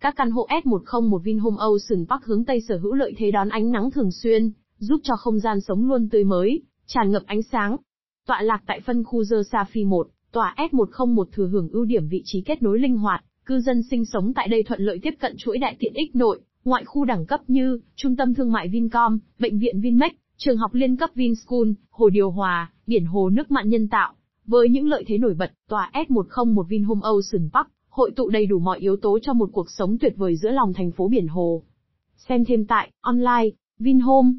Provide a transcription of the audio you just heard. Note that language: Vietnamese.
Các căn hộ S101 Vinhome Ocean Park hướng Tây sở hữu lợi thế đón ánh nắng thường xuyên, giúp cho không gian sống luôn tươi mới, tràn ngập ánh sáng. Tọa lạc tại phân khu Dơ Safi 1, tòa S101 thừa hưởng ưu điểm vị trí kết nối linh hoạt, cư dân sinh sống tại đây thuận lợi tiếp cận chuỗi đại tiện ích nội, ngoại khu đẳng cấp như trung tâm thương mại Vincom, bệnh viện Vinmec, trường học liên cấp Vinschool, hồ điều hòa, biển hồ nước mặn nhân tạo. Với những lợi thế nổi bật, tòa S101 Vinhome Ocean Park hội tụ đầy đủ mọi yếu tố cho một cuộc sống tuyệt vời giữa lòng thành phố biển hồ. Xem thêm tại online, Vinhome